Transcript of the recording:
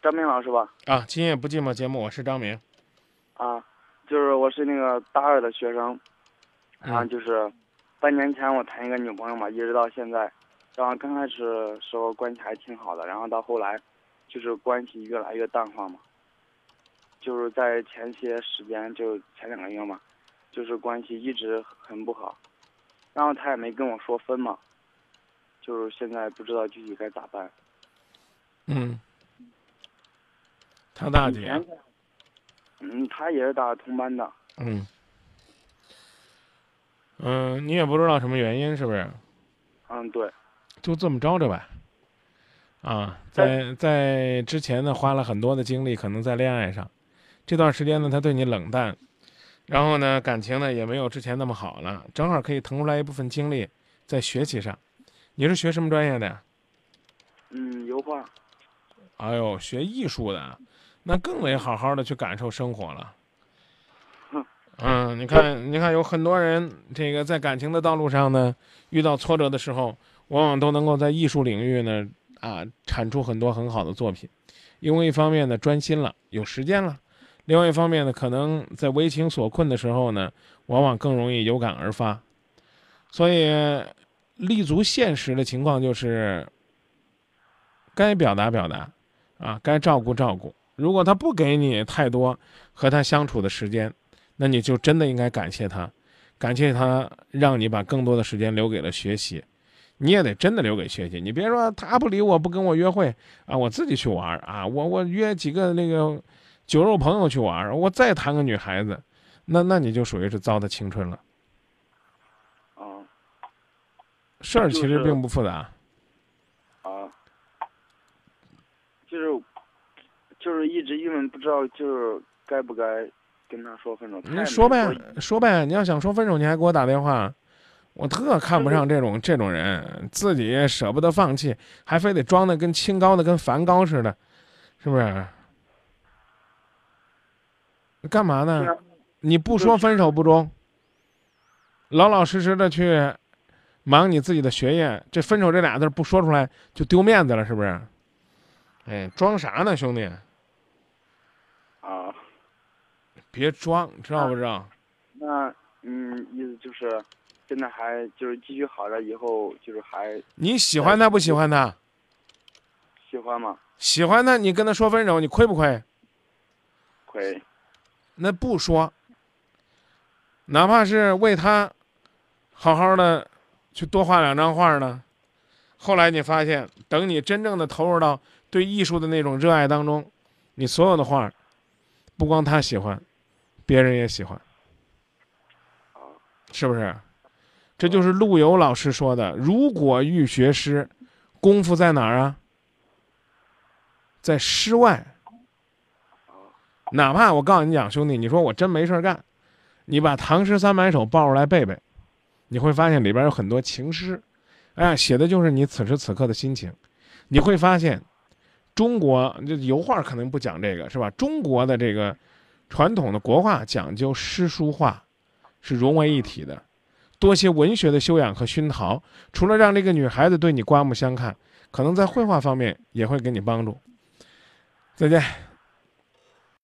张明老师吧？啊，今夜不寂寞节目，我是张明。啊，就是我是那个大二的学生，然后嗯就是半年前我谈一个女朋友嘛，一直到现在，然后刚开始时候关系还挺好的，然后到后来就是关系越来越淡化嘛，就是在前些时间就前两个月嘛，就是关系一直很不好，然后他也没跟我说分嘛，就是现在不知道具体该咋办。嗯，他大姐，嗯，他也是大同班的，嗯嗯，你也不知道什么原因，是不是？嗯，对，就这么着着吧。啊，在在之前呢，花了很多的精力，可能在恋爱上。这段时间呢，他对你冷淡，然后呢，感情呢也没有之前那么好了，正好可以腾出来一部分精力在学习上。你是学什么专业的呀？嗯，油画。哎呦，学艺术的，那更得好好的去感受生活了。嗯，你看，你看，有很多人，这个在感情的道路上呢，遇到挫折的时候，往往都能够在艺术领域呢，啊，产出很多很好的作品。因为一方面呢，专心了，有时间了；另外一方面呢，可能在为情所困的时候呢，往往更容易有感而发。所以，立足现实的情况就是，该表达表达，啊，该照顾照顾。如果他不给你太多和他相处的时间，那你就真的应该感谢他，感谢他让你把更多的时间留给了学习。你也得真的留给学习，你别说他不理我，不跟我约会啊，我自己去玩儿啊，我我约几个那个酒肉朋友去玩儿，我再谈个女孩子，那那你就属于是糟蹋青春了。啊事儿其实并不复杂，啊，就是就是一直郁闷，不知道就是该不该跟他说分手。你说呗说，呗，你要想说分手，你还给我打电话，我特看不上这种这种人，自己舍不得放弃，还非得装的跟清高的跟梵高似的，是不是？干嘛呢？你不说分手不中，老老实实的去忙你自己的学业，这分手这俩字不说出来就丢面子了，是不是？哎，装啥呢，兄弟？啊，别装，知道不知道？那嗯，意思就是现在还就是继续好着，以后就是还你喜欢他不喜欢他？喜欢吗？喜欢他，你跟他说分手，你亏不亏？亏那不说，哪怕是为他好好的去多画两张画呢。后来你发现，等你真正的投入到对艺术的那种热爱当中，你所有的画，不光他喜欢，别人也喜欢，是不是？这就是陆游老师说的：“如果欲学诗，功夫在哪儿啊？在诗外。”哪怕我告诉你讲，兄弟，你说我真没事儿干，你把《唐诗三百首》抱出来背背，你会发现里边有很多情诗，哎，写的就是你此时此刻的心情。你会发现，中国这油画可能不讲这个，是吧？中国的这个传统的国画讲究诗书画是融为一体的，多些文学的修养和熏陶，除了让这个女孩子对你刮目相看，可能在绘画方面也会给你帮助。再见。